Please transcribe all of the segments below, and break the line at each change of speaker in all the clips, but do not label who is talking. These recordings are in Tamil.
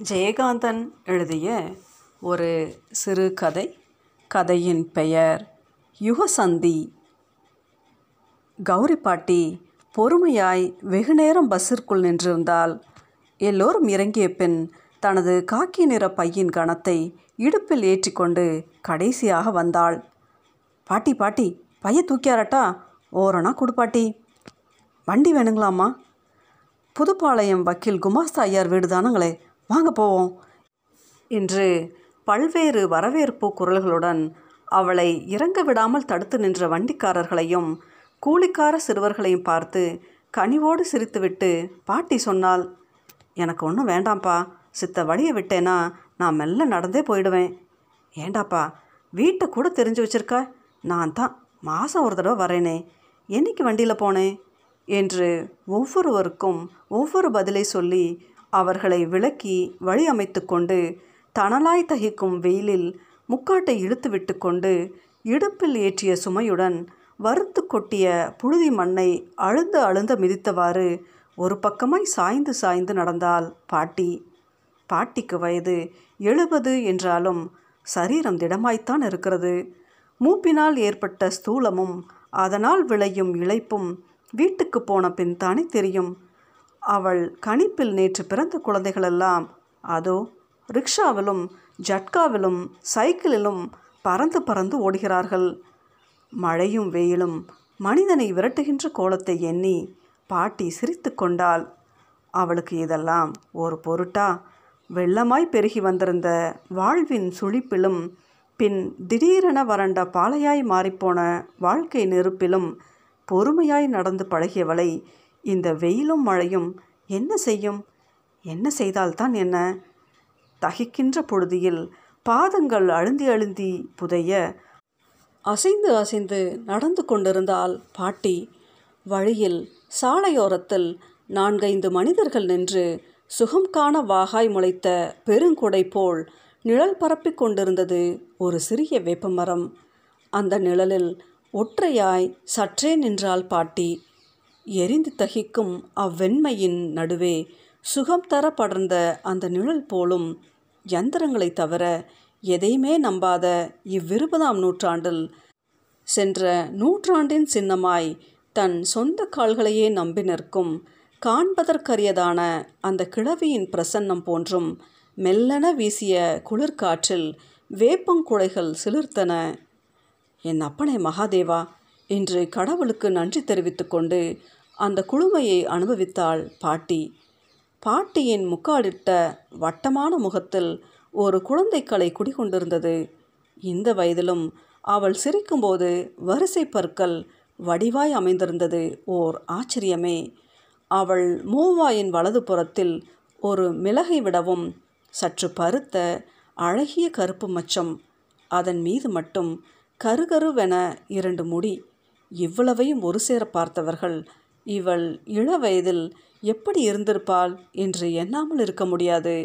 ஜெயகாந்தன் எழுதிய ஒரு சிறுகதை கதையின் பெயர் யுகசந்தி. கௌரி பாட்டி பொறுமையாய் வெகுநேரம் பஸ்ஸிற்குள் நின்றிருந்தால் எல்லோரும் இறங்கிய பின் தனது காக்கி நிற பையின் கணத்தை இடுப்பில் ஏற்றிக்கொண்டு கடைசியாக வந்தாள். பாட்டி பாட்டி பைய தூக்கியாரட்டா? ஓரணா குடுப்பாட்டி வண்டி வேணுங்களாம்மா? புதுப்பாளையம் வக்கீல் குமாஸ்தா ஐயார் வீடு தானுங்களே வாங்க போவோம். என்று பல்வேறு வரவேற்பு குரல்களுடன் அவளை இறங்க விடாமல் தடுத்து நின்ற வண்டிக்காரர்களையும் கூலிக்கார சிறுவர்களையும் பார்த்து கனிவோடு சிரித்துவிட்டு பாட்டி சொன்னால் எனக்கு ஒன்றும் வேண்டாம்ப்பா. சித்த வழியை விட்டேனா நான் மெல்ல நடந்தே போயிடுவேன். ஏண்டாப்பா வீட்டை கூட தெரிஞ்சு வச்சிருக்க. நான் தான் மாதம் ஒரு தடவை வரேனே. என்னைக்கு வண்டியில் போனேன் என்று ஒவ்வொருவருக்கும் ஒவ்வொரு பதிலை சொல்லி அவர்களை விளக்கி வழி அமைத்து கொண்டு தணலாய் தகிக்கும் வெயிலில் முக்காட்டை இழுத்து விட்டு கொண்டு இடுப்பில் ஏற்றிய சுமையுடன் வறுத்து கொட்டிய புழுதி மண்ணை அழுந்த அழுந்த மிதித்தவாறு ஒரு பக்கமாய் சாய்ந்து சாய்ந்து நடந்தாள் பாட்டி. பாட்டிக்கு வயது எழுபது என்றாலும் சரீரம் திடமாய்த்தான் இருக்கிறது. மூப்பினால் ஏற்பட்ட ஸ்தூலமும் அதனால் விளையும் இழைப்பும் வீட்டுக்கு போன பின் தானே தெரியும். அவள் கணிப்பில் நேற்று பிறந்த குழந்தைகளெல்லாம் அதோ ரிக்ஷாவிலும் ஜட்காவிலும் சைக்கிளிலும் பறந்து பறந்து ஓடுகிறார்கள். மழையும் வெயிலும் மனிதனை விரட்டுகின்ற கோலத்தை எண்ணி பாட்டி சிரித்து கொண்டாள். அவளுக்கு இதெல்லாம் ஒரு பொருட்டா? வெள்ளமாய் பெருகி வந்திருந்த வாழ்வின் சுழிப்பிலும் பின் திடீரென வறண்ட பாலையாய் மாறிப்போன வாழ்க்கை நெருப்பிலும் பொறுமையாய் நடந்து பழகியவளை இந்த வெயிலும் மழையும் என்ன செய்யும்? என்ன செய்தால்தான் என்ன? தகிக்கின்ற பொழுதியில் பாதங்கள் அழுந்தி அழுந்தி புதைய அசைந்து அசைந்து நடந்து கொண்டிருந்தால் பாட்டி. வழியில் சாலையோரத்தில் நான்கைந்து மனிதர்கள் நின்று சுகம் காண வாகாய் முளைத்த பெருங்குடை போல் நிழல் பரப்பிக் கொண்டிருந்தது ஒரு சிறிய வேப்பமரம். அந்த நிழலில் ஒற்றையாய் சற்றே நின்றாள் பாட்டி. எரிந்து தகிக்கும் அவ்வெண்மையின் நடுவே சுகம் தர படர்ந்த அந்த நிழல் போலும் யந்திரங்களை தவிர எதையுமே நம்பாத இவ்விருபதாம் நூற்றாண்டில் சென்ற நூற்றாண்டின் சின்னமாய் தன் சொந்த கால்களையே நம்பி நிற்கும் காண்பதற்கரியதான அந்த கிழவியின் பிரசன்னம் போன்றும் மெல்லென வீசிய குளிர்காற்றில் வேப்பங்குலைகள் சிலிர்த்தன. என் அப்பனே மகாதேவா என்று கடவுளுக்கு நன்றி தெரிவித்து கொண்டு அந்த குழுமையை அனுபவித்தாள் பாட்டி. பாட்டியின் முக்காலிட்ட வட்டமான முகத்தில் ஒரு குழந்தைக்கலை குடிகொண்டிருந்தது. இந்த வயதிலும் அவள் சிரிக்கும்போது வரிசை பற்கள் வடிவாய் அமைந்திருந்தது. ஓர் ஆச்சரியமே. அவள் மூவாயின் வலது புறத்தில் ஒரு மிளகை விடவும் சற்று பருத்த அழகிய கருப்பு மச்சம். அதன் மீது மட்டும் கருகருவென இரண்டு முடி இவ்வளவையும் ஒரு சேர பார்த்தவர்கள் இவள் இள வயதில் எப்படி இருந்திருப்பாள் என்று எண்ணாமல் இருக்க முடியாது.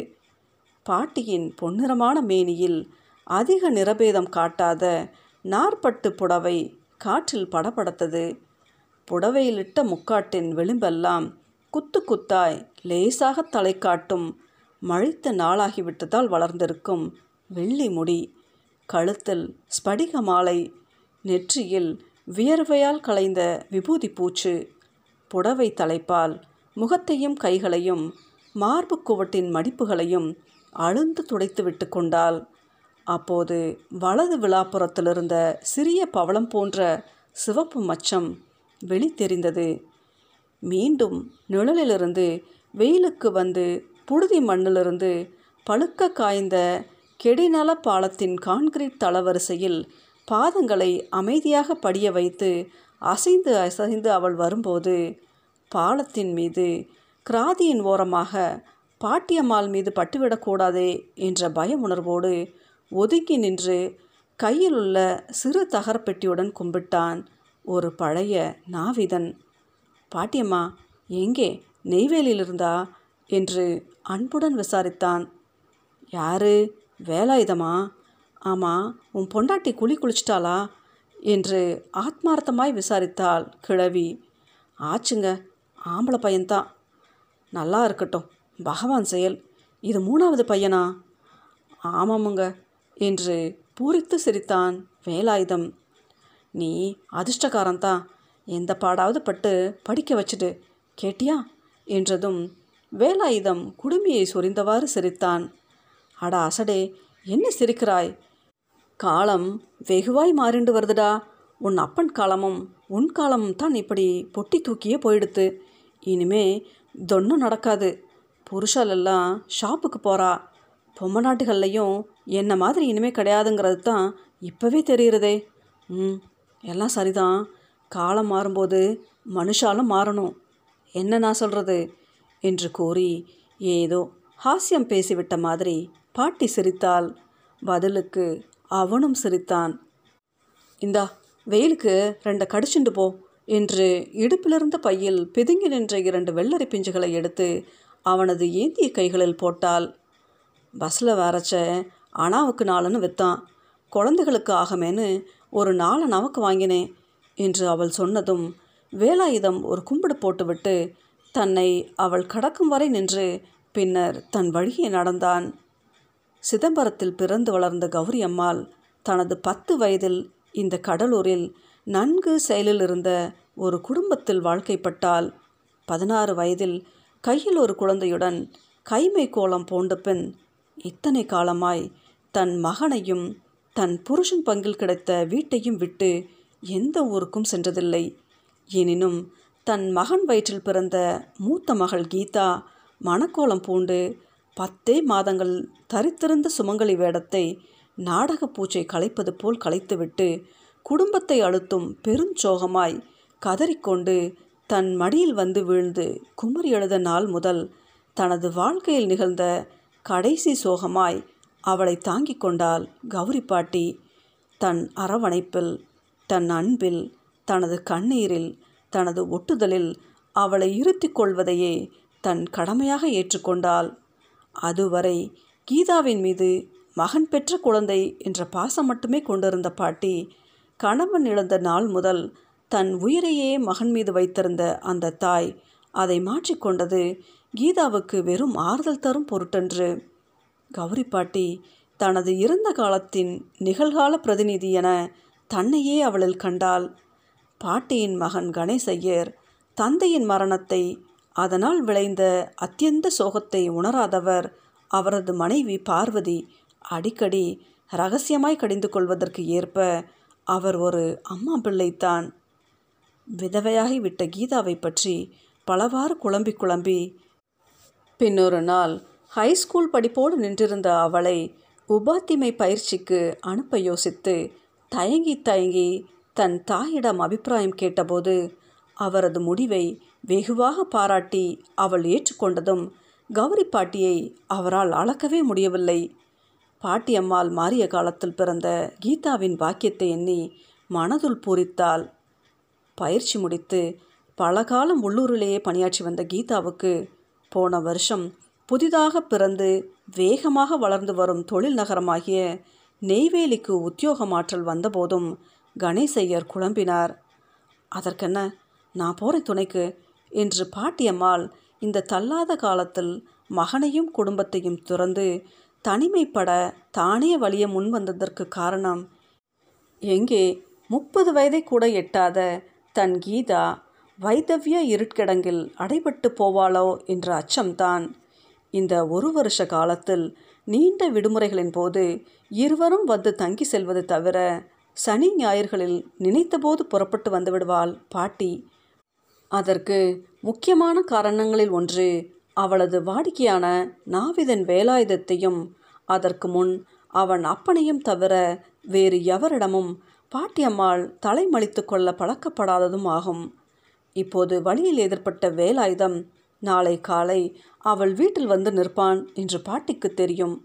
பாட்டியின் பொன்னிறமான மேனியில் அதிக நிறபேதம் காட்டாத நாற்பட்டு புடவை காற்றில் படபடத்தது. புடவையிலிட்ட முக்காட்டின் விளிம்பெல்லாம் குத்து குத்தாய் லேசாக தலை காட்டும் மழித்த நாளாகிவிட்டதால் வளர்ந்திருக்கும் வெள்ளி முடி கழுத்தில் ஸ்படிக மாலை நெற்றியில் வியர்வையால் களைந்த விபூதி பூச்சு புடவை தலைப்பால் முகத்தையும் கைகளையும் மார்பு குவட்டின் மடிப்புகளையும் அழுந்து துடைத்து விட்டு கொண்டாள். அப்போது வலது விழாப்புறத்திலிருந்த சிறிய பவளம் போன்ற சிவப்பு மச்சம் வெளி தெரிந்தது மீண்டும் நிழலிலிருந்து வெயிலுக்கு வந்து புழுதி மண்ணிலிருந்து பழுக்க காய்ந்த கெடிநல பாலத்தின் கான்கிரீட் தளவரிசையில் பாதங்களை அமைதியாக படிய வைத்து அசைந்து அசைந்து அவள் வரும்போது பாலத்தின் மீது கிராதியின் ஓரமாக பாட்டியம்மாள் மீது பட்டுவிடக்கூடாதே என்ற பய உணர்வோடு ஒதுங்கி நின்று கையில் உள்ள சிறு தகரப்பெட்டியுடன் கும்பிட்டான் ஒரு பழைய நாவிதன். பாட்டியம்மா எங்கே? நெய்வேலியில் இருந்தா என்று அன்புடன் விசாரித்தான். யாரு? வேலாயுதமா? ஆமாம் உன் பொண்டாட்டி குழி குளிச்சிட்டாளா? என்று ஆத்மார்த்தமாய் விசாரித்தாள் கிழவி. ஆச்சுங்க ஆம்பளை பையன்தான். நல்லா இருக்கட்டும் பகவான் செயல். இது மூணாவது பையனா? ஆமாமுங்க என்று பூரித்து சிரித்தான் வேலாயுதம். நீ அதிர்ஷ்டக்காரன்தான் எந்த பாடாவது பட்டு படிக்க வச்சுடு கேட்டியா? என்றதும் வேலாயுதம் குடுமியை சொரிந்தவாறு சிரித்தான். அட அசடே என்ன சிரிக்கிறாய்? காலம் வெகுவாய் மாறிண்டு வருதுடா. உன் அப்பன் காலமும் உன் காலமும் தான் இப்படி பொட்டி தூக்கியே போயிடுத்து. இனிமே தொன்னும் நடக்காது. புருஷாலெல்லாம் ஷாப்புக்கு போகிறா பொம்மை நாட்டுகள்லையும் என்ன மாதிரி இனிமே கிடையாதுங்கிறது தான் இப்போவே தெரிகிறதே ம் எல்லாம் சரிதான். காலம் மாறும்போது மனுஷாலும் மாறணும். என்ன நான் சொல்கிறது என்று கூறி ஏதோ ஹாஸ்யம் பேசிவிட்ட மாதிரி பாட்டி சிரித்தாள். பதிலுக்கு அவனும் சிரித்தான். இந்தா வெயிலுக்கு ரெண்டை கடிச்சுண்டு போ என்று இடுப்பிலிருந்த பையில் பிதுங்கி நின்ற இரண்டு வெள்ளரி பிஞ்சுகளை எடுத்து அவனது ஏந்திய கைகளில் போட்டால் பஸ்ஸில் வரச்ச அணாவுக்கு நாளுன்னு விற்றான் குழந்தைகளுக்கு ஆகமேன்னு ஒரு நாலு நமக்கு வாங்கினேன் என்று அவள் சொன்னதும் வேலாயுதம் ஒரு கும்பிடு போட்டுவிட்டு தன்னை அவள் கடக்கும் வரை நின்று பின்னர் தன் வழியே நடந்தான். சிதம்பரத்தில் பிறந்து வளர்ந்த கௌரி அம்மாள் தனது பத்து வயதில் இந்த கடலூரில் நன்கு செயலில் இருந்த ஒரு குடும்பத்தில் வாழ்க்கைப்பட்டால் பதினாறு வயதில் கையில் ஒரு குழந்தையுடன் கைமை கோலம் போண்ட பெண் இத்தனை காலமாய் தன் மகனையும் தன் புருஷன் பங்கில் கிடைத்த வீட்டையும் விட்டு எந்த ஊருக்கும் சென்றதில்லை. எனினும் தன் மகன் வயிற்றில் பிறந்த மூத்த மகள் கீதா மணக்கோலம் பூண்டு பத்தே மாதங்கள் தரித்திருந்த சுமங்கலி வேடத்தை நாடக பூச்சை கலைப்பது போல் கலைத்துவிட்டு குடும்பத்தை அழுத்தும் பெருஞ்சோகமாய் கதறிக்கொண்டு தன் மடியில் வந்து வீழ்ந்து குமரி எழுத நாள் முதல் தனது வாழ்க்கையில் நிகழ்ந்த கடைசி சோகமாய் அவளை தாங்கிக் கொண்டாள் கௌரி பாட்டி. தன் அரவணைப்பில் தன் அன்பில் தனது கண்ணீரில் தனது ஒட்டுதலில் அவளை இருத்திக் கொள்வதையே தன் கடமையாக ஏற்றுக்கொண்டாள் அதுவரை கீதாவின் மீது மகன் பெற்ற குழந்தை என்ற பாசம் மட்டுமே கொண்டிருந்த பாட்டி கணவன் இழந்த நாள் முதல் தன் உயிரையே மகன் மீது வைத்திருந்த அந்த தாய் அதை மாற்றிக்கொண்டது கீதாவுக்கு வெறும் ஆறுதல் தரும் பொருட்டன்று. கௌரி பாட்டி தனது இறந்த காலத்தின் நிகழ்கால பிரதிநிதி என தன்னையே அவளில் கண்டாள். பாட்டியின் மகன் கணேசையர் தந்தையின் மரணத்தை அதனால் விளைந்த அத்தியந்த சோகத்தை உணராதவர் அவரது மனைவி பார்வதி அடிக்கடி ரகசியமாய் கடிந்து கொள்வதற்கு ஏற்ப அவர் ஒரு அம்மா பிள்ளைத்தான். விதவையாகி விட்ட கீதாவை பற்றி பலவாறு குழம்பி குழம்பி பின்னொரு நாள் ஹைஸ்கூல் படிப்போடு நின்றிருந்த அவளை உபாத்திமை பயிற்சிக்கு அனுப்ப யோசித்து தயங்கி தயங்கி தன் தாயிடம் அபிப்பிராயம் கேட்டபோது அவரது முடிவை வெகுவாக பாராட்டி அவள் ஏற்றுக்கொண்டதும் கௌரி பாட்டியை அவரால் அளக்கவே முடியவில்லை. பாட்டியம்மாள் மாறிய காலத்தில் பிறந்த கீதாவின் பாக்கியத்தை எண்ணி மனதுள் பூரித்தாள். பயிற்சி முடித்து பல காலம் உள்ளூரிலேயே பணியாற்றி வந்த கீதாவுக்கு போன வருஷம் புதிதாக பிறந்து வேகமாக வளர்ந்து வரும் தொழில் நகரமாகிய நெய்வேலிக்கு உத்தியோக மாற்றல் வந்தபோதும் கணேசையர் குழம்பினார். அதற்கென்ன? நான் போகிற துணைக்கு. என்று பாட்டியம்மாள் இந்த தள்ளாத காலத்தில் மகனையும் குடும்பத்தையும் துறந்து தனிமைப்பட தானே வழிய முன் வந்ததற்கு காரணம். எங்கே முப்பது வயதை கூட எட்டாத தன் கீதா வைதவ்ய இருட்கிடங்கில் அடைபட்டு போவாளோ என்ற அச்சம்தான். இந்த ஒரு வருஷ காலத்தில் நீண்ட விடுமுறைகளின் போது இருவரும் வந்து தங்கி செல்வது தவிர சனி ஞாயிறுகளில் நினைத்தபோது புறப்பட்டு வந்துவிடுவாள் பாட்டி. அதற்கு முக்கியமான காரணங்களில் ஒன்று அவளது வாடிக்கையான நாவிதன் வேலாயுதத்தையும் அதற்கு முன் அவன் அப்பனையும் தவிர வேறு எவரிடமும் பாட்டியம்மாள் தலைமளித்து கொள்ள பழக்கப்படாததும் ஆகும். இப்போது வழியில் எதிர்ப்பட்ட வேலாயுதம் நாளை காலை அவள் வீட்டில் வந்து நிற்பான் என்று பாட்டிக்கு தெரியும்.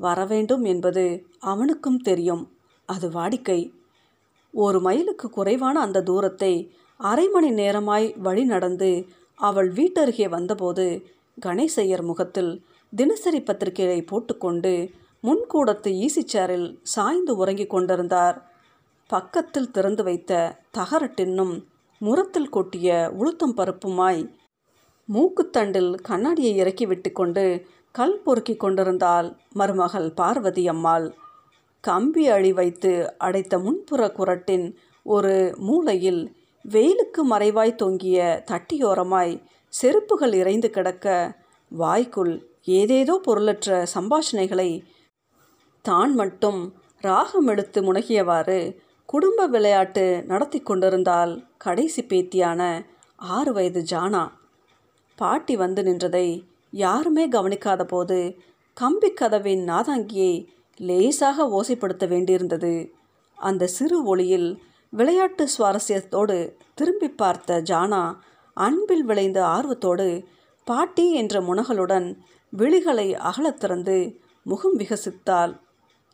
வரவேண்டும் என்பது அவனுக்கும் தெரியும். அது வாடிக்கை. ஒரு மைலுக்கு குறைவான அந்த தூரத்தை அரை மணி நேரமாய் வழி நடந்து அவள் வீட்டருகே வந்தபோது கணேசையர் முகத்தில் தினசரி பத்திரிகையை போட்டுக்கொண்டு முன்கூடத்து ஈசி சேரில் சாய்ந்து உறங்கிக் கொண்டிருந்தார். பக்கத்தில் திறந்து வைத்த தகரட்டின்னும் முரத்தில் கொட்டிய உளுத்தம் பருப்புமாய் மூக்குத்தண்டில் கண்ணாடியை இறக்கி விட்டு கொண்டு கல் பொறுக்கி கொண்டிருந்தாள் மருமகள் பார்வதி அம்மாள். கம்பி அழி வைத்து அடைத்த முன்புற குரட்டின் ஒரு மூலையில் வெயிலுக்கு மறைவாய் தொங்கிய தட்டியோரமாய் செருப்புகள் இறைந்து கிடக்க வாய்க்குள் ஏதேதோ பொருளற்ற சம்பாஷணைகளை தான் மட்டும் ராகம் எடுத்து முனகியவாறு குடும்ப விளையாட்டு நடத்தி கொண்டிருந்தால் கடைசி பேத்தியான ஆறு வயது ஜானா. பாட்டி வந்து நின்றதை யாருமே கவனிக்காத போது கம்பி கதவின் நாதாங்கியை லேசாக ஓசைப்படுத்த வேண்டியிருந்தது. அந்த சிறு ஒளியில் விளையாட்டு சுவாரஸ்யத்தோடு திரும்பி பார்த்த ஜானா அன்பில் விளைந்த ஆர்வத்தோடு பாட்டி என்ற முனகளுடன் விழிகளை அகலத் திறந்து முகம் விகசித்தாள்.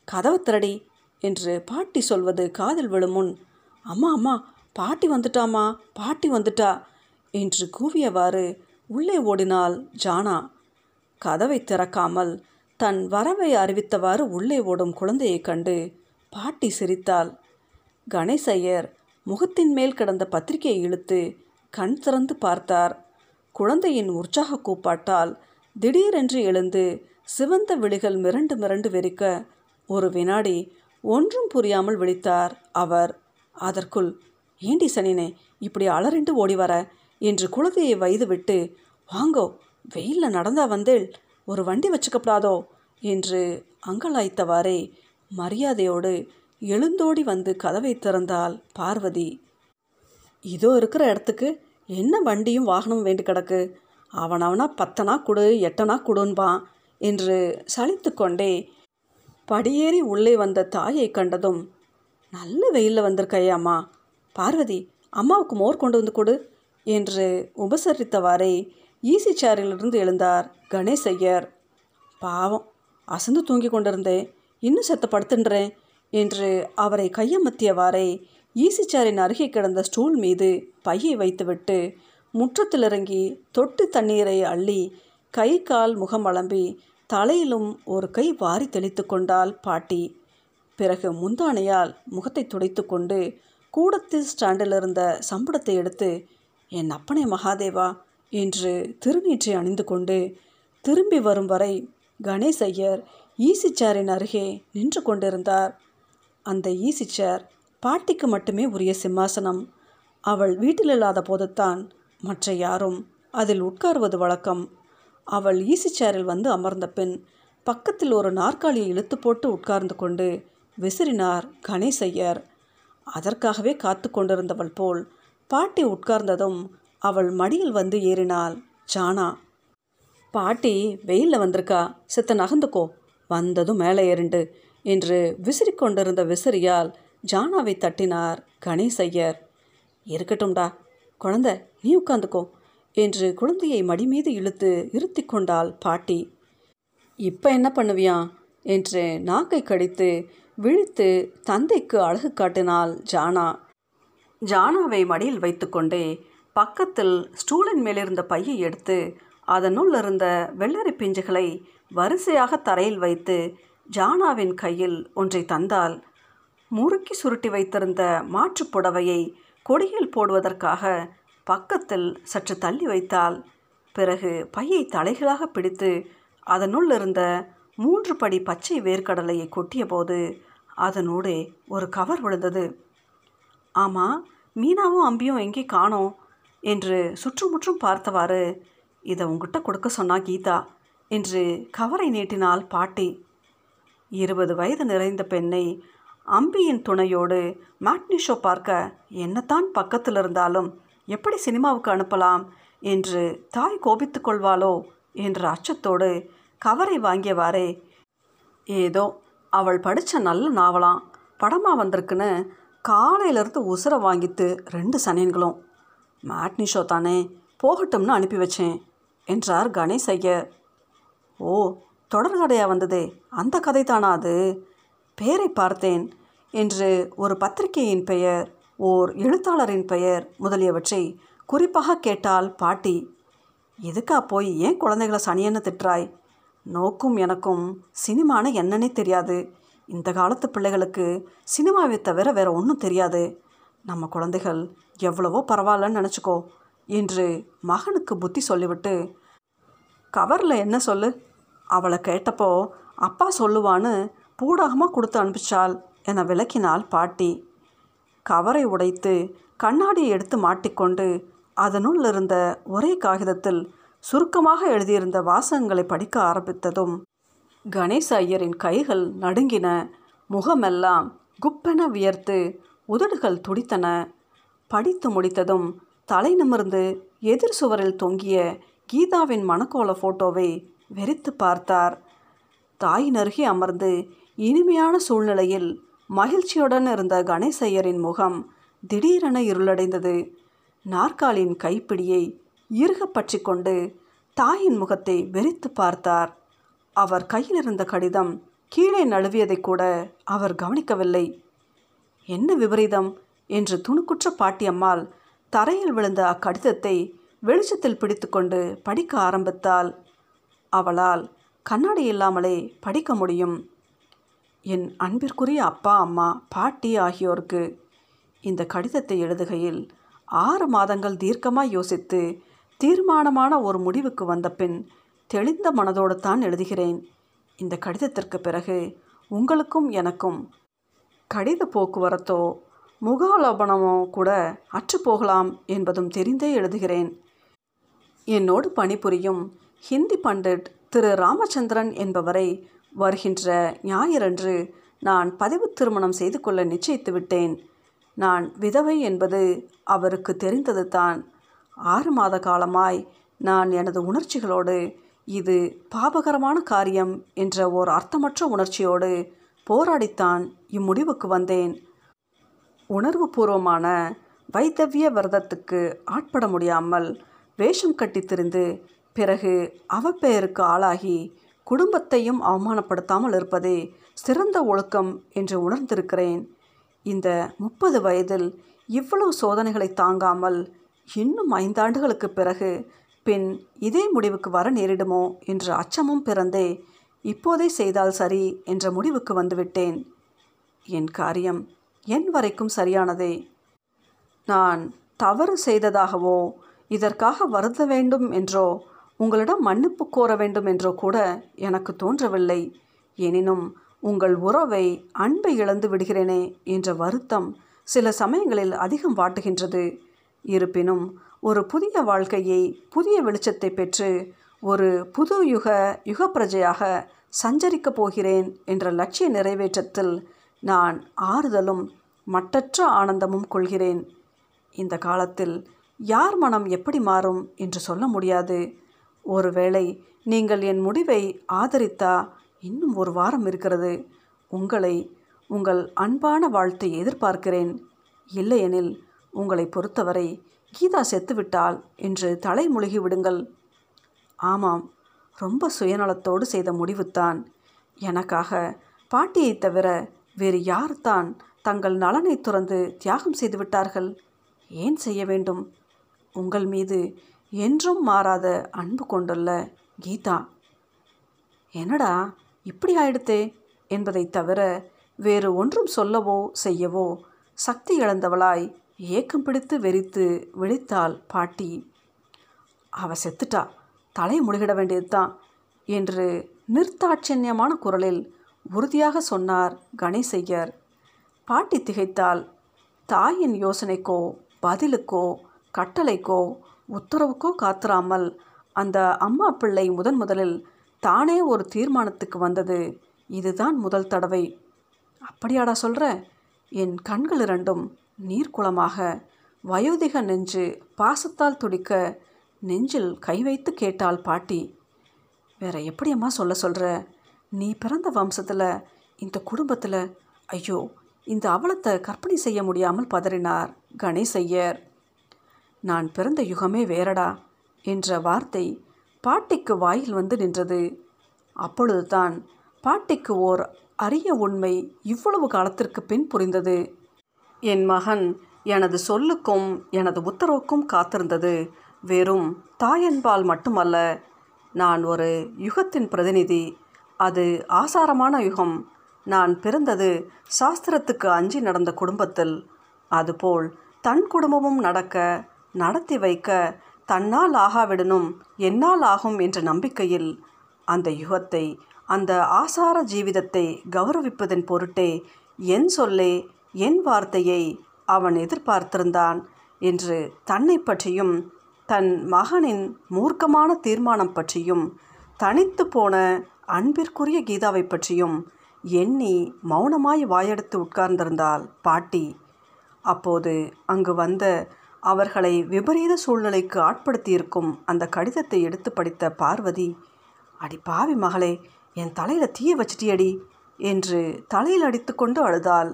கதவை திரடி என்று பாட்டி சொல்வது காதில் விழும் முன் அம்மா அம்மா பாட்டி வந்துட்டாமா பாட்டி வந்துட்டா என்று கூவியவாறு உள்ளே ஓடினாள் ஜானா. கதவை திறக்காமல் தன் வரவை அறிவித்தவாறு உள்ளே ஓடும் குழந்தையைக் கண்டு பாட்டி சிரித்தாள். கணேசையர் முகத்தின் மேல் கிடந்த பத்திரிகையை இழுத்து கண் திறந்து பார்த்தார். குழந்தையின் உற்சாக கூப்பாட்டால் திடீரென்று எழுந்து சிவந்த விழிகள் மிரண்டு மிரண்டு வெறிக்க ஒரு வினாடி ஒன்றும் புரியாமல் விழித்தார் அவர். அதற்குள் ஏண்டி சனினே இப்படி அலறிண்டு ஓடி வர என்று குழந்தையை வைது விட்டு வாங்கோ வெயிலில் நடந்தா வந்தேள் ஒரு வண்டி வச்சுக்கப்படாதோ என்று அங்கலாய்த்தவாறே மரியாதையோடு எழுந்தோடி வந்து கதவை திறந்தால் பார்வதி. இதோ இருக்கிற இடத்துக்கு என்ன வண்டியும் வாகனமும் வேண்டி கிடக்கு? அவனவனா பத்தனா கொடு எட்டனா கொடுன்பான் என்று சலித்து கொண்டே படியேறி உள்ளே வந்த தாயை கண்டதும் நல்ல வெயிலில் வந்திருக்கையே அம்மா பார்வதி அம்மாவுக்கு மோர் கொண்டு வந்து கொடு என்று உபசரித்தவாறே ஈசி சேரிலிருந்து எழுந்தார் கணேசையர் பாவம் அசந்து தூங்கி கொண்டிருந்தேன் இன்னும் செத்த படுத்துன்றேன் என்று அவரை கையமர்த்தியவாறே ஈசிச்சாரின் அருகே கிடந்த ஸ்டூல் மீது பையை வைத்துவிட்டு முற்றத்தில் இறங்கி தொட்டு தண்ணீரை அள்ளி கை கால் முகம் அலம்பி தலையிலும் ஒரு கை வாரி தெளித்து கொண்டாள் பாட்டி. பிறகு முந்தானையால் முகத்தை துடைத்து கொண்டு கூடத்தில் ஸ்டாண்டில் இருந்த சம்பளத்தை எடுத்து என் அப்பனே மகாதேவா என்று திருநீற்றை அணிந்து கொண்டு திரும்பி வரும் வரை கணேசையர் ஈசிச்சாரின் அருகே நின்று கொண்டிருந்தார். அந்த ஈசி சேர் பாட்டிக்கு மட்டுமே உரிய சிம்மாசனம். அவள் வீட்டில் இல்லாத போதுத்தான் மற்ற யாரும் அதில் உட்காருவது வழக்கம். அவள் ஈசி சேரில் வந்து அமர்ந்த பின் பக்கத்தில் ஒரு நாற்காலியை இழுத்து போட்டு உட்கார்ந்து கொண்டு விசிறினார் கணேசையர் அதற்காகவே காத்து கொண்டிருந்தவள் போல் பாட்டி உட்கார்ந்ததும் அவள் மடியில் வந்து ஏறினாள். ஜானா பாட்டி வெயிலில் வந்திருக்கா. சித்த நகர்ந்துக்கோ வந்ததும் மேலே ஏறிண்டு. என்று விசிறிக்கொண்டிருந்த விசிறியால் ஜானாவை தட்டினார் கணேசையர் இருக்கட்டும்டா குழந்த நீ உட்காந்துக்கோ என்று குழந்தையை மடி மீது இழுத்து இருத்தி கொண்டாள் பாட்டி. இப்போ என்ன பண்ணுவியா? என்று நாக்கை கடித்து விழித்து தந்தைக்கு அழகு காட்டினாள் ஜானா. ஜானாவை மடியில் வைத்துக்கொண்டே பக்கத்தில் ஸ்டூலின் மேலிருந்த பையை எடுத்து அதனுள் இருந்த வெள்ளரி பிஞ்சுகளை வரிசையாக தரையில் வைத்து ஜானாவின் கையில் ஒன்றை தந்தால் முறுக்கி சுருட்டி வைத்திருந்த மாற்றுப் புடவையை கொடியில் போடுவதற்காக பக்கத்தில் சற்று தள்ளி வைத்தால் பிறகு பையை தலைகளாக பிடித்து அதனுள் இருந்த மூன்று படி பச்சை வேர்க்கடலையை கொட்டியபோது அதனூடே ஒரு கவர் விழுந்தது. ஆமாம் மீனாவும் அம்பியும் எங்கே காணோம்? என்று சுற்றுமுற்றும் பார்த்தவாறு இதை உங்ககிட்ட கொடுக்க சொன்னா கீதா. என்று கவரை நீட்டினாள் பாட்டி. இருபது வயது நிறைந்த பெண்ணை அம்பியின் துணையோடு மேட்னி ஷோ பார்க்க என்னத்தான் பக்கத்தில் இருந்தாலும் எப்படி சினிமாவுக்கு அனுப்பலாம் என்று தாய் கோபித்து கொள்வாளோ என்ற அச்சத்தோடு கவரை வாங்கியவாறே ஏதோ அவள் படித்த நல்ல நாவலாம். படமாக வந்திருக்குன்னு காலையிலேருந்து உசுரை வாங்கித்து ரெண்டு சனியன்களும். மேட்னி ஷோ தானே போகட்டும்னு அனுப்பி வச்சேன் என்றார் கணேஷ் ஐயர் ஓ தொடர்கதையாக வந்ததே. அந்த கதை தானா அது? பெயரை பார்த்தேன் என்று ஒரு பத்திரிகையின் பெயர் ஓர் எழுத்தாளரின் பெயர் முதலியவற்றை குறிப்பாக கேட்டால் பாட்டி. எதுக்கா போய் ஏன் குழந்தைகளை சனியன்னு திட்டுறாய்? நோக்கும் எனக்கும் சினிமான என்னன்னே தெரியாது. இந்த காலத்து பிள்ளைகளுக்கு சினிமாவை தவிர வேற ஒன்றும் தெரியாது. நம்ம குழந்தைகள் எவ்வளவோ பரவாயில்லன்னு நினச்சிக்கோ என்று மகனுக்கு புத்தி சொல்லிவிட்டு கவரில் என்ன சொல்லு? அவளை கேட்டப்போ அப்பா சொல்லுவான்னு பூடகமாக கொடுத்து அனுப்பிச்சாள் என விளக்கினாள் பாட்டி. கவரை உடைத்து கண்ணாடியை எடுத்து மாட்டிக்கொண்டு அதனுள் இருந்த ஒரே காகிதத்தில் சுருக்கமாக எழுதியிருந்த வாசகங்களை படிக்க ஆரம்பித்ததும் கணேச ஐயரின் கைகள் நடுங்கின முகமெல்லாம் குப்பென வியர்த்து உதடுகள் துடித்தன. படித்து முடித்ததும் தலை நிமிர்ந்து எதிர் சுவரில் தொங்கிய கீதாவின் மணக்கோல ஃபோட்டோவை வெறித்து பார்த்தார். தாயின் அருகே அமர்ந்து இனிமையான சூழ்நிலையில் மகிழ்ச்சியுடன் இருந்த கணேசையரின் முகம் திடீரென இருளடைந்தது. நாற்காலின் கைப்பிடியை இறுக பற்றி கொண்டு தாயின் முகத்தை வெறித்து பார்த்தார். அவர் கையில் இருந்த கடிதம் கீழே நழுவியதை கூட அவர் கவனிக்கவில்லை. என்ன விபரீதம்? என்று துணுக்குற்ற பாட்டியம்மாள் தரையில் விழுந்த அக்கடிதத்தை வெளிச்சத்தில் பிடித்துக்கொண்டு படிக்க ஆரம்பித்தாள். அவளால் கண்ணாடி இல்லாமலே படிக்க முடியும். என் அன்பிற்குரிய அப்பா அம்மா பாட்டி ஆகியோருக்கு இந்த கடிதத்தை எழுதுகையில் ஆறு மாதங்கள் தீர்க்கமாக யோசித்து தீர்மானமான ஒரு முடிவுக்கு வந்த பின் தெளிந்த மனதோடு தான் எழுதுகிறேன். இந்த கடிதத்திற்கு பிறகு உங்களுக்கும் எனக்கும் கடித போக்குவரத்தோ முகாலோபனமோ கூட அற்றுப்போகலாம் என்பதும் தெரிந்தே எழுதுகிறேன். என்னோடு பணிபுரியும் ஹிந்தி பண்டிட் திரு ராமச்சந்திரன் என்பவரை வருகின்ற ஞாயிறன்று நான் பதிவு திருமணம் செய்து கொள்ள நிச்சயித்து விட்டேன். நான் விதவை என்பது அவருக்கு தெரிந்தது தான். ஆறு மாத காலமாய் நான் எனது உணர்ச்சிகளோடு இது பாபகரமான காரியம் என்ற ஓர் அர்த்தமற்ற உணர்ச்சியோடு போராடித்தான் இம்முடிவுக்கு வந்தேன். உணர்வு பூர்வமான வைத்தவிய விரதத்துக்கு ஆட்பட முடியாமல் வேஷம் கட்டித்திருந்து பிறகு அவப்பெயருக்கு ஆளாகி குடும்பத்தையும் அவமானப்படுத்தாமல் இருப்பதே சிறந்த ஒழுக்கம் என்று உணர்ந்திருக்கிறேன். இந்த முப்பது வயதில் இவ்வளவு சோதனைகளை தாங்காமல் இன்னும் ஐந்தாண்டுகளுக்கு பிறகு பின் இதே முடிவுக்கு வர நேரிடுமோ என்ற அச்சமும் பிறந்தே இப்போதே செய்தால் சரி என்ற முடிவுக்கு வந்துவிட்டேன். என் காரியம் என் வரைக்கும் சரியானதே. நான் தவறு செய்ததாகவோ இதற்காக வருத வேண்டும் என்றோ உங்களிடம் மன்னிப்பு கோர வேண்டும் என்றோ கூட எனக்கு தோன்றவில்லை. எனினும் உங்கள் உறவை அன்பை இழந்து விடுகிறேனே என்ற வருத்தம் சில சமயங்களில் அதிகம் வாட்டுகின்றது. இருப்பினும் ஒரு புதிய வாழ்க்கையை புதிய வெளிச்சத்தை பெற்று ஒரு புது யுக யுக பிரஜையாக சஞ்சரிக்கப் போகிறேன் என்ற லட்சிய நிறைவேற்றத்தில் நான் ஆறுதலும் மட்டற்ற ஆனந்தமும் கொள்கிறேன். இந்த காலத்தில் யார் மனம் எப்படி மாறும் என்று சொல்ல முடியாது. ஒருவேளை நீங்கள் என் முடிவை ஆதரித்தா இன்னும் ஒரு வாரம் இருக்கிறது. உங்களை உங்கள் அன்பான வாழ்த்தை எதிர்பார்க்கிறேன். இல்லையெனில் உங்களை பொறுத்தவரை கீதா செத்துவிட்டாள் என்று தலைமுழுகி விடுங்கள். ஆமாம் ரொம்ப சுயநலத்தோடு செய்த முடிவுத்தான். எனக்காக பாட்டியைத் தவிர வேறு யார்தான் தங்கள் நலனை துறந்து தியாகம் செய்துவிட்டார்கள்? ஏன் செய்ய வேண்டும்? உங்கள் மீது என்றும் மாறாத அன்பு கொண்டுள்ள கீதா. என்னடா இப்படி ஆயிடுத்தே? என்பதைத் தவிர வேறு ஒன்றும் சொல்லவோ செய்யவோ சக்தி இழந்தவளாய் ஏக்கம் பிடித்து வெறித்து விழித்தாள் பாட்டி. அவ செத்துட்டா. தலை முழுகிட வேண்டியதுதான் என்று நிர்த்தாட்சண்யமான குரலில் உறுதியாக சொன்னார் கணேசையர் பாட்டி திகைத்தால் தாயின் யோசனைக்கோ பதிலுக்கோ கட்டளைக்கோ உத்தரவுக்கோ காத்திராமல் அந்த அம்மா பிள்ளை முதன் முதலில் தானே ஒரு தீர்மானத்துக்கு வந்தது. இதுதான் முதல் தடவை. அப்படியாடா சொல்கிற என் கண்கள் இரண்டும் நீர்க்குளமாக. வயோதிக நெஞ்சு பாசத்தால் துடிக்க நெஞ்சில் கை வைத்து கேட்டாள் பாட்டி. வேற எப்படியம்மா சொல்ல சொல்கிற நீ பிறந்த வம்சத்தில் இந்த குடும்பத்தில் ஐயோ இந்த அவலத்தை கற்பனை செய்ய முடியாமல் பதறினார் கணேசையர் நான் பிறந்த யுகமே வேறடா என்ற வார்த்தை பாட்டிக்கு வாயில் வந்து நின்றது. அப்பொழுதுதான் பாட்டிக்கு ஓர் அரிய உண்மை இவ்வளவு காலத்திற்கு பின் புரிந்தது. என் மகன் எனது சொல்லுக்கும் எனது உத்தரவுக்கும் காத்திருந்தது. வெறும் தாயன்பால் மட்டுமல்ல நான் ஒரு யுகத்தின் பிரதிநிதி. அது ஆசாரமான யுகம். நான் பிறந்தது சாஸ்திரத்துக்கு அஞ்சி நடந்த குடும்பத்தில். அதுபோல் தன் குடும்பமும் நடக்க நடத்தி வைக்க தன்னால் ஆகாவிடனும் என்னால் ஆகும் என்ற நம்பிக்கையில் அந்த யுகத்தை அந்த ஆசார ஜீவிதத்தை கௌரவிப்பதன் பொருட்டே என் சொல்லே என் வார்த்தையை அவன் எதிர்பார்த்திருந்தான் என்று தன்னை பற்றியும் தன் மகனின் மூர்க்கமான தீர்மானம் பற்றியும் தனித்து போன அன்பிற்குரிய கீதாவை பற்றியும் எண்ணி மௌனமாய் வாயெடுத்து உட்கார்ந்திருந்தாள் பாட்டி. அப்போது அங்கு வந்த அவர்களை விபரீத சூழ்நிலைக்கு ஆட்படுத்தியிருக்கும் அந்த கடிதத்தை எடுத்து படித்த பார்வதி அடி பாவி மகளே என் தலையில் தீய வச்சிட்டியடி என்று தலையில் அடித்துக்கொண்டு அழுதாள்.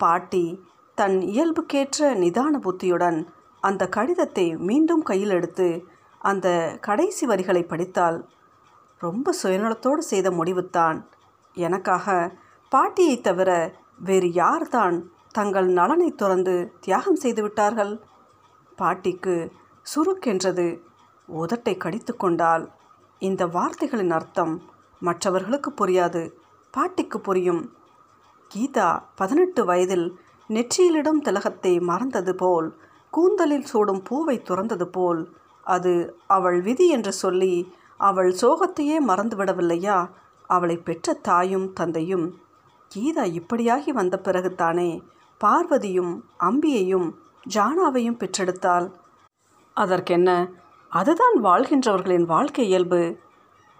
பாட்டி தன் இயல்புக்கேற்ற நிதான புத்தியுடன் அந்த கடிதத்தை மீண்டும் கையில் எடுத்து அந்த கடைசி வரிகளை படித்தாள். ரொம்ப சுயநலத்தோடு செய்த முடிவுத்தான். எனக்காக பாட்டியை தவிர வேறு யார்தான் தங்கள் நலனை துறந்து தியாகம் செய்து விட்டார்கள்? பாட்டிக்கு சுருக்கென்றது உதட்டை கடித்து கொண்டால் இந்த வார்த்தைகளின் அர்த்தம் மற்றவர்களுக்கு புரியாது பாட்டிக்கு புரியும். கீதா பதினெட்டு வயதில் நெற்றியிலிடும் திலகத்தை மறந்தது போல் கூந்தலில் சூடும் பூவை துறந்தது போல் அது அவள் விதி என்று சொல்லி அவள் சோகத்தையே மறந்துவிடவில்லையா? அவளை பெற்ற தாயும் தந்தையும். கீதா இப்படியாகி வந்த பிறகுதானே பார்வதியும் அம்பியையும் ஜானாவையும் பெற்றெடுத்தாள். அதற்கென்ன? அதுதான் வாழ்கின்றவர்களின் வாழ்க்கை இயல்பு.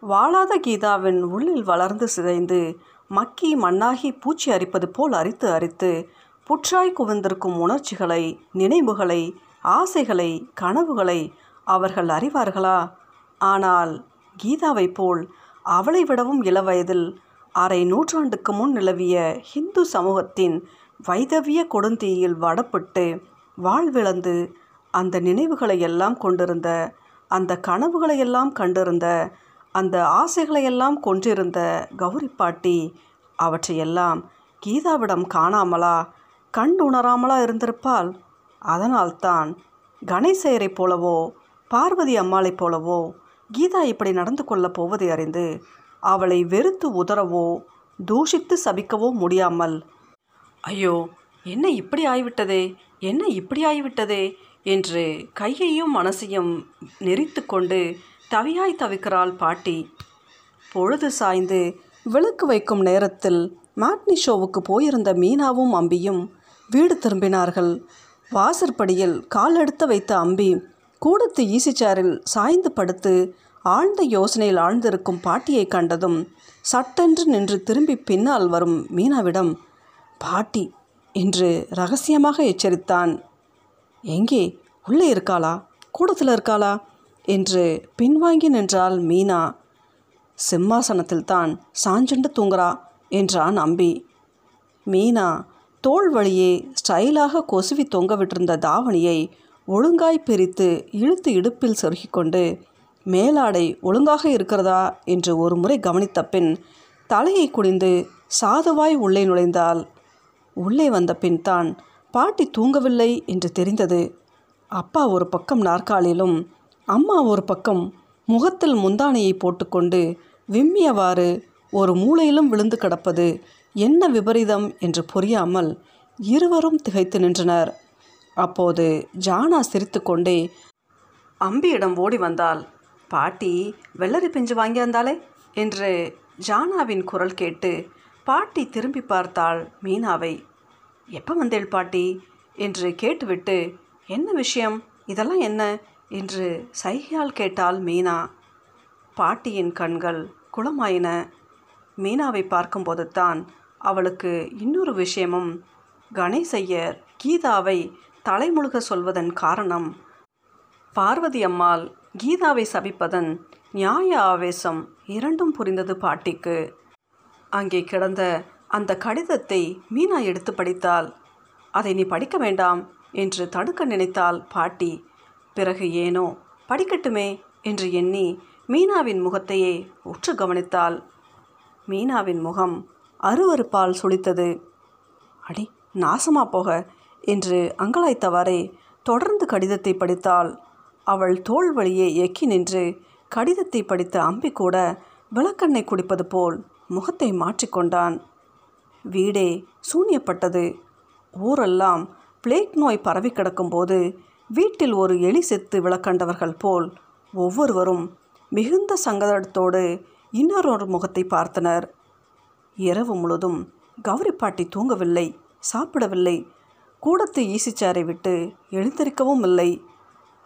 வாழாத கீதாவின் உள்ளில் வளர்ந்து சிதைந்து மக்கி மண்ணாகி பூச்சி அரிப்பது போல் அரித்து அரித்து புற்றாய் குவிந்திருக்கும் உணர்ச்சிகளை நினைவுகளை ஆசைகளை கனவுகளை அவர்கள் அறிவார்களா? ஆனால் கீதாவை போல் அவளை விடவும் இளவயதில் அரை நூற்றாண்டுக்கு முன் நிலவிய ஹிந்து சமூகத்தின் வைதவிய கொடுந்தீயில் வடப்பட்டு வாழ்விழந்து அந்த நினைவுகளை எல்லாம் கொண்டிருந்த அந்த கனவுகளை எல்லாம் கண்டிருந்த அந்த ஆசைகளை எல்லாம் கொன்றிருந்த கௌரி பாட்டி அவற்றையெல்லாம் கீதாவிடம் காணாமலா கண்டுணராமலா இருந்திருப்பாள். அதனால்தான் கணேசையரைப் போலவோ பார்வதி அம்மாளைப் போலவோ கீதா இப்படி நடந்து கொள்ளப் போவதை அறிந்து அவளை வெறுத்து உதறவோ தூஷித்து சபிக்கவோ முடியாமல் ஐயோ என்ன இப்படி ஆகிவிட்டதே என்ன இப்படி ஆகிவிட்டதே என்று கையையும் மனசையும் நெறித்து கொண்டு தவியாய் தவிக்கிறாள் பாட்டி. பொழுது சாய்ந்து விளக்கு வைக்கும் நேரத்தில் மேட்னி ஷோவுக்கு போயிருந்த மீனாவும் அம்பியும் வீடு திரும்பினார்கள். வாசற்படியில் கால் எடுத்து வைத்த அம்பி கூடத்து ஈசிச்சாரில் சாய்ந்து படுத்து ஆழ்ந்த யோசனையில் ஆழ்ந்திருக்கும் பாட்டியை கண்டதும் சட்டென்று நின்று திரும்பி பின்னால் வரும் மீனாவிடம் பாட்டி என்று ரகசியமாக எச்சரித்தான். எங்கே? உள்ளே இருக்காளா? கூடத்தில் இருக்காளா? என்று பின்வாங்கி நின்றாள் மீனா. சிம்மாசனத்தில் தான் சாஞ்சுண்டு தூங்குறா என்றான் அம்பி. மீனா தோள் வழியே ஸ்டைலாக கொசுவி தொங்க விட்டிருந்த தாவணியை ஒழுங்காய் பிரித்து இழுத்து இடுப்பில் சொருகிக்கொண்டு மேலாடை ஒழுங்காக இருக்கிறதா? என்று ஒரு முறை கவனித்த பின் தலையை குடிந்து சாதுவாய் உள்ளே நுழைந்தாள். உள்ளே வந்த பின் தான் பாட்டி தூங்கவில்லை என்று தெரிந்தது. அப்பா ஒரு பக்கம் நாற்காலிலும் அம்மா ஒரு பக்கம் முகத்தில் முந்தானையை போட்டுக்கொண்டு விம்மியவாறு ஒரு மூலையிலும் விழுந்து கிடப்பது என்ன விபரீதம் என்று புரியாமல் இருவரும் திகைத்து நின்றனர். அப்போது ஜானா சிரித்துக்கொண்டே அம்பியிடம் ஓடி வந்தாள் பாட்டி வெள்ளரி பிஞ்சு வாங்கியிருந்தாளே என்று ஜானாவின் குரல் கேட்டு பாட்டி திரும்பி பார்த்தாள் மீனாவை. எப்போ வந்தேள் பாட்டி? என்று கேட்டுவிட்டு என்ன விஷயம்? இதெல்லாம் என்ன? என்று சைகையால் கேட்டாள் மீனா. பாட்டியின் கண்கள் குளமாயின. மீனாவை பார்க்கும்போது தான் அவளுக்கு இன்னொரு விஷயமும். கணேசையர் கீதாவை தலைமுழுக சொல்வதன் காரணம் பார்வதி அம்மாள் கீதாவை சபிப்பதன் நியாய ஆவேசம் இரண்டும் புரிந்தது பாட்டிக்கு. அங்கே கிடந்த அந்த கடிதத்தை மீனா எடுத்து படித்தாள். அதை நீ படிக்க வேண்டாம் என்று தடுக்க நினைத்தாள் பாட்டி. பிறகு ஏனோ படிக்கட்டுமே என்று எண்ணி மீனாவின் முகத்தையே உற்று கவனித்தாள். மீனாவின் முகம் அருவருப்பால் சுளித்தது. அடி நாசமா போக என்று அங்கலாய்த்தவாறே தொடர்ந்து கடிதத்தை படித்தாள். அவள் தோள் வழியே எக்கி நின்று கடிதத்தை படித்த அம்பி கூட விளக்கெண்ணெய் குடிப்பது போல் முகத்தை மாற்றிக்கொண்டான் வீடே சூன்யப்பட்டது. ஊரெல்லாம் பிளேக் நோய் பரவி கிடக்கும்போது வீட்டில் ஒரு எலி செத்து விளக்கண்டவர்கள் போல் ஒவ்வொருவரும் மிகுந்த சங்கடத்தோடு இன்னொரு முகத்தை பார்த்தனர். இரவு முழுதும் கௌரி பாட்டி தூங்கவில்லை சாப்பிடவில்லை. கூடத்து ஈசிச்சாரை விட்டு எழுந்திருக்கவும் இல்லை.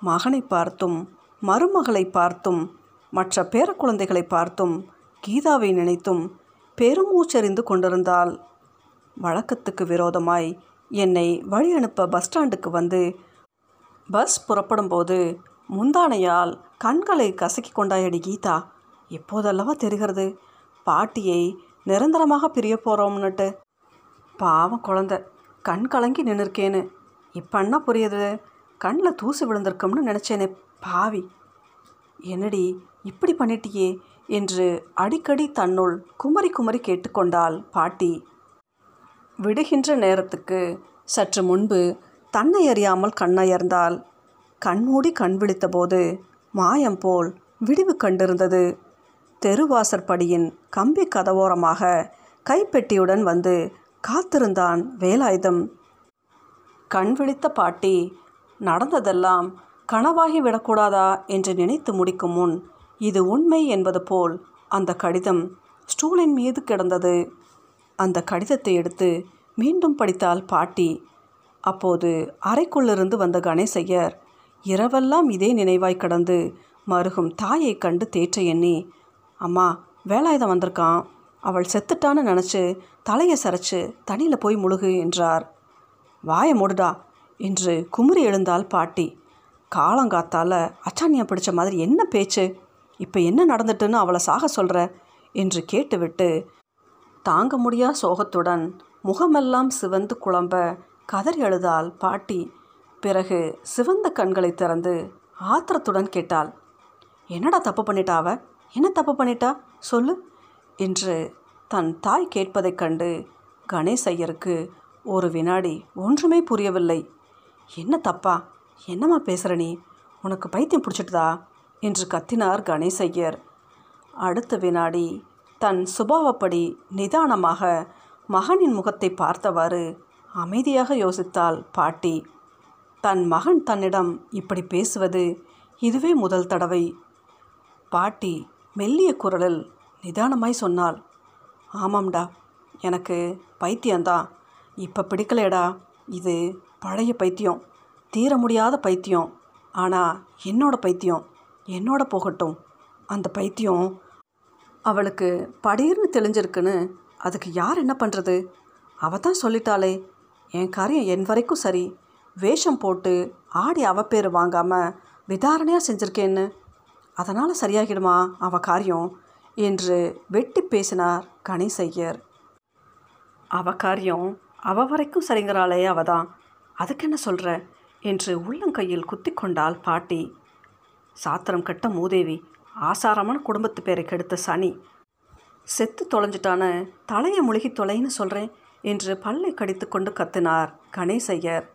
மகனை பார்த்தும் மருமகளை பார்த்தும் மற்ற பேரக்குழந்தைகளை பார்த்தும் கீதாவை நினைத்தும் பெருமூச்சறிந்து கொண்டிருந்தாள் வழக்கத்துக்கு விரோதமாய் என்னை வழி அனுப்ப பஸ் ஸ்டாண்டுக்கு வந்து பஸ் புறப்படும்போது முந்தானையால் கண்களை கசக்கி கொண்டாயடி கீதா. எப்போதல்லவா தெரிகிறது? பாட்டியை நிரந்தரமாக பிரிய போகிறோம்னுட்டு பாவம் குழந்த கண் கலங்கி நின்றுருக்கேன்னு இப்பன்னா புரியுது? கண்ணில் தூசு விழுந்திருக்கோம்னு நினச்சேனே பாவி. என்னடி இப்படி பண்ணிட்டியே? என்று அடிக்கடி தன்னுள் குமரி குமரி கேட்டுக்கொண்டாள் பாட்டி. விடுகின்ற நேரத்துக்கு சற்று முன்பு தன்னை அறியாமல் கண்ணயர்ந்தாள். கண்மூடி கண் விழித்தபோது மாயம் போல் விடிவு கண்டிருந்தது. தெருவாசற்படியின் கம்பி கதவோரமாக கைப்பெட்டியுடன் வந்து காத்திருந்தான் வேலாயுதம். கண் விழித்த பாட்டி நடந்ததெல்லாம் கனவாகி விடக்கூடாதா? என்று நினைத்து முடிக்கும் முன் இது உண்மை என்பது போல் அந்த கடிதம் ஸ்டூலின் மீது கிடந்தது. அந்த கடிதத்தை எடுத்து மீண்டும் படித்தாள் பாட்டி அப்போது அறைக்குள்ளிருந்து வந்த கணேசையர் இரவெல்லாம் இதே நினைவாய் கடந்து மருகும் தாயை கண்டு தேற்ற எண்ணி அம்மா வேலாயுதம் வந்திருக்கான் அவள் செத்துட்டான்னு நினச்சி தலையை சரைச்சு தண்ணியில் போய் முழுகு என்றார். வாய மூடுடா என்று குமுறி எழுந்தாள் பாட்டி. காலங்காத்தால அச்சாணியை பிடிச்ச மாதிரி என்ன பேச்சு? இப்போ என்ன நடந்துட்டுன்னு அவளை சாக சொல்கிற என்று கேட்டுவிட்டு தாங்க முடியா சோகத்துடன் முகமெல்லாம் சிவந்து குழம்ப கதறி அழுதாள் பாட்டி. பிறகு சிவந்த கண்களை திறந்து ஆத்திரத்துடன் கேட்டாள் என்னடா தப்பு பண்ணிட்டா அவ? என்ன தப்பு பண்ணிட்டா? சொல்லு என்று தன் தாய் கேட்பதைக் கண்டு கணேஷ் ஐயருக்கு ஒரு வினாடி ஒன்றுமே புரியவில்லை. என்ன தப்பா? என்னம்மா பேசுகிற நீ? உனக்கு பைத்தியம் பிடிச்சிட்டுதா? என்று கத்தினார் கணேசையர் அடுத்த வினாடி தன் சுபாவப்படி நிதானமாக மகனின் முகத்தை பார்த்தவாறு அமைதியாக யோசித்தாள் பாட்டி. தன் மகன் தன்னிடம் இப்படி பேசுவது இதுவே முதல் தடவை. பாட்டி மெல்லிய குரலில் நிதானமாய் சொன்னாள். ஆமாம்டா எனக்கு பைத்தியம்தான் இப்போ பிடிக்கலையடா இது பழைய பைத்தியம் தீர முடியாத பைத்தியம். ஆனால் என்னோட பைத்தியம் என்னோட போகட்டும். அந்த பைத்தியம் அவளுக்கு படீர்னு தெளிஞ்சிருக்குன்னு அதுக்கு யார் என்ன பண்ணுறது அவ தான் சொல்லிட்டாளே. என் காரியம் என் வரைக்கும் சரி. வேஷம் போட்டு ஆடி அவ பேர் வாங்காமல் விதாரணையாக செஞ்சுருக்கேன்னு. அதனால் சரியாகிடுமா அவ காரியம்? என்று வெட்டி பேசினார் கணேசையர் அவ காரியம் அவ வரைக்கும் சரிங்கிறாளே அவ தான். அதுக்கு என்ன சொல்கிற என்று உள்ளங்கையில் குத்தி கொண்டாள் பாட்டி. சாத்திரம் கட்ட மூதேவி ஆசாரமான குடும்பத்து பேரை கெடுத்த சனி. செத்து தொலைஞ்சிட்டான தலையை முழுகி தொலைன்னு சொல்கிறேன் என்று பல்லை கடித்து கொண்டு கத்தினார் கணேசையர்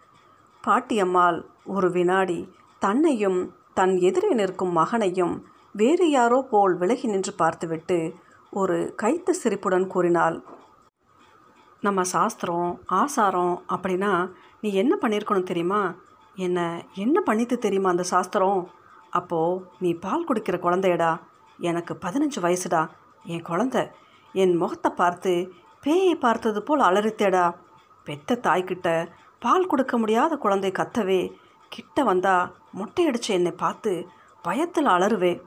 பாட்டியம்மாள் ஒரு வினாடி தன்னையும் தன் எதிரே நிற்கும் மகனையும் வேறு யாரோ போல் விலகி நின்று பார்த்துவிட்டு ஒரு கைத்த சிரிப்புடன் கூறினாள் நம்ம சாஸ்திரம் ஆசாரம் அப்படின்னா நீ என்ன பண்ணியிருக்கணும் தெரியுமா? என்ன என்ன பண்ணித்து தெரியுமா அந்த சாஸ்திரம்? அப்போது நீ பால் குடிக்கிற குழந்தையடா. எனக்கு பதினஞ்சு வயசுடா. என் குழந்த. என் முகத்தை பார்த்து பேயை பார்த்தது போல் அலறித்தேடா. பெத்த தாய்கிட்ட பால் கொடுக்க முடியாத குழந்தை கத்தவே கிட்ட வந்தா மொட்டையடிச்சு என்னை பார்த்து பயத்தில் அலறுவே.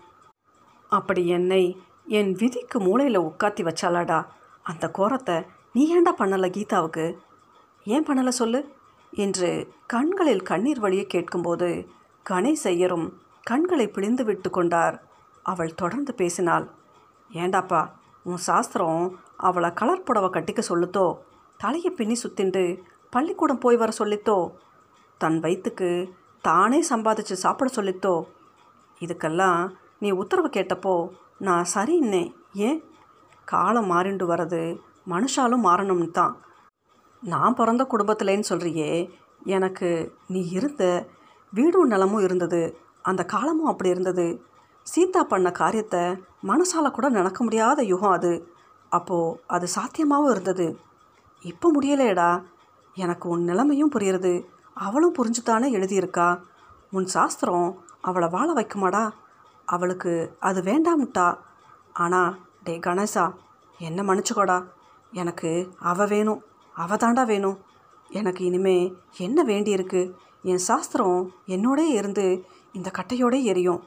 அப்படி என்னை என் விதிக்கு மூளையில் உட்காத்தி வச்சாலாடா அந்த கோரத்தை நீ ஏன்டா பண்ணலை கீதாவுக்கு? ஏன் பண்ணலை சொல்லு? என்று கண்களில் கண்ணீர் வழியை கேட்கும்போது கணேஷ் ஐயரும் கண்களை பிழிந்து விட்டு கொண்டார். அவள் தொடர்ந்து பேசினாள். ஏண்டாப்பா உன் சாஸ்திரம் அவளை கலர் புடவை கட்டிக்க சொல்லுத்தோ தலையை பின்னி சுத்தின்று பள்ளிக்கூடம் போய் வர சொல்லித்தோ? தன் வயிற்றுக்கு தானே சம்பாதிச்சு சாப்பிட சொல்லித்தோ? இதுக்கெல்லாம் நீ உத்தரவு கேட்டப்போ நான் சரின்னே ஏன்? காலம் மாறிண்டு வர்றது மனுஷாலும் மாறணும்னு தான். நான் பிறந்த குடும்பத்திலேன்னு சொல்கிறியே எனக்கு நீ இருந்த வீடும் நிலமும் இருந்தது. அந்த காலமும் அப்படி இருந்தது. சீதா பண்ண காரியத்தை மனசால் கூட நடக்க முடியாத யுகம் அது. அப்போது அது சாத்தியமாகவும் இருந்தது. இப்போ முடியலையடா. எனக்கு உன் நிலைமையும் புரியுறது. அவளும் புரிஞ்சுதானே எழுதியிருக்கா. உன் சாஸ்திரம் அவளை வாழ வைக்குமாடா. அவளுக்கு அது வேண்டாம்ட்டா. ஆனால் டே கணேசா என்ன மன்னிச்சுக்கோடா. எனக்கு அவ வேணும். அவ தாண்டா வேணும். எனக்கு இனிமே என்ன வேண்டியிருக்கு? என் சாஸ்திரம் என்னோடே இருந்து இந்த கட்டையோடே எரியும்.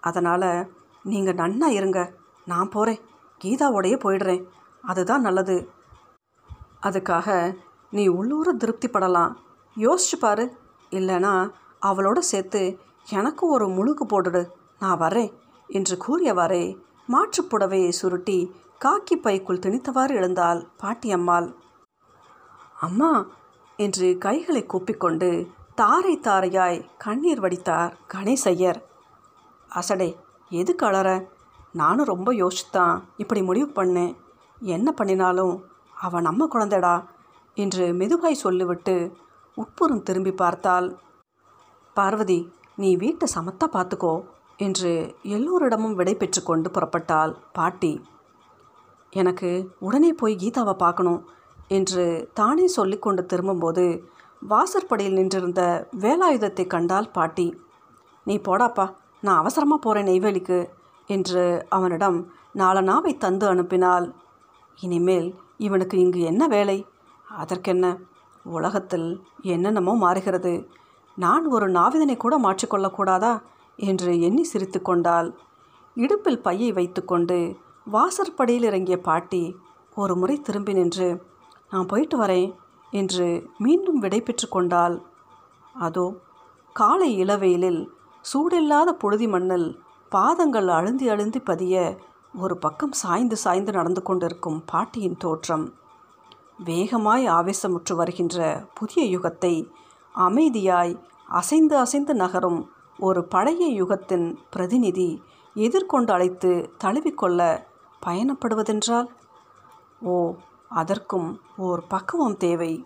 அதனால் நீங்கள் நன்னா இருங்க. நான் போகிறேன் கீதாவோடையே போயிடுறேன். அதுதான் நல்லது. அதுக்காக நீ உள்ளூர திருப்திப்படலாம். யோசிச்சு பாரு. இல்லைனா அவளோட சேர்த்து எனக்கு ஒரு முழுக்கு போட்டுடு. நான் வரேன் என்று கூறியவாறே மாற்றுப் புடவையை சுருட்டி காக்கி பைக்குள் திணித்தவாறு எழுந்தாள் பாட்டியம்மாள் அம்மா என்று கைகளை கூப்பிக்கொண்டு தாரை தாரையாய் கண்ணீர் வடித்தார் கணேசையர். அசடே எது கலர நானும் ரொம்ப யோசித்தான் இப்படி முடிவு பண்ணேன் என்ன பண்ணினாலும் அவன் நம்ம குழந்தைடா என்று மெதுவாய் சொல்லிவிட்டு உட்புறம் திரும்பி பார்த்தாள். பார்வதி நீ வீட்டை சமத்தா பார்த்துக்கோ என்று எல்லோரிடமும் விடை பெற்று கொண்டு புறப்பட்டாள் பாட்டி. எனக்கு உடனே போய் கீதாவை பார்க்கணும் என்று தானே சொல்லிக்கொண்டு திரும்பும்போது வாசற்படியில் நின்றிருந்த வேலாயுதத்தை கண்டால் பாட்டி நீ போடாப்பா நான் அவசரமாக போகிறேன் நெய்வேலிக்கு என்று அவனிடம் நாலனாவை தந்து அனுப்பினாள். இனிமேல் இவனுக்கு இங்கு என்ன வேலை? அதற்கென்ன? உலகத்தில் என்னென்னமோ மாறுகிறது. நான் ஒரு நாவிதனை கூட மாற்றிக்கொள்ளக்கூடாதா என்று எண்ணி சிரித்து கொண்டாள். இடுப்பில் பையை வைத்துக்கொண்டு வாசற்படியில் இறங்கிய பாட்டி ஒரு முறை திரும்பி நின்று நான் போயிட்டு வரேன். என்று மீண்டும் விடை பெற்று அதோ காலை இளவெயிலில் சூடில்லாத புழுதி மண்ணில் பாதங்கள் அழுந்தி அழுந்தி பதிய ஒரு பக்கம் சாய்ந்து சாய்ந்து நடந்து கொண்டிருக்கும் பாட்டியின் தோற்றம். வேகமாய் ஆவேசமுற்று வருகின்ற புதிய யுகத்தை அமைதியாய் அசைந்து அசைந்து நகரும் ஒரு பழைய யுகத்தின் பிரதிநிதி எதிர்கொண்டு அழைத்து தழுவிக்கொள்ள பயணப்படுவதென்றால் ஓ அதற்கும் ஓர் பக்குவம் தேவை.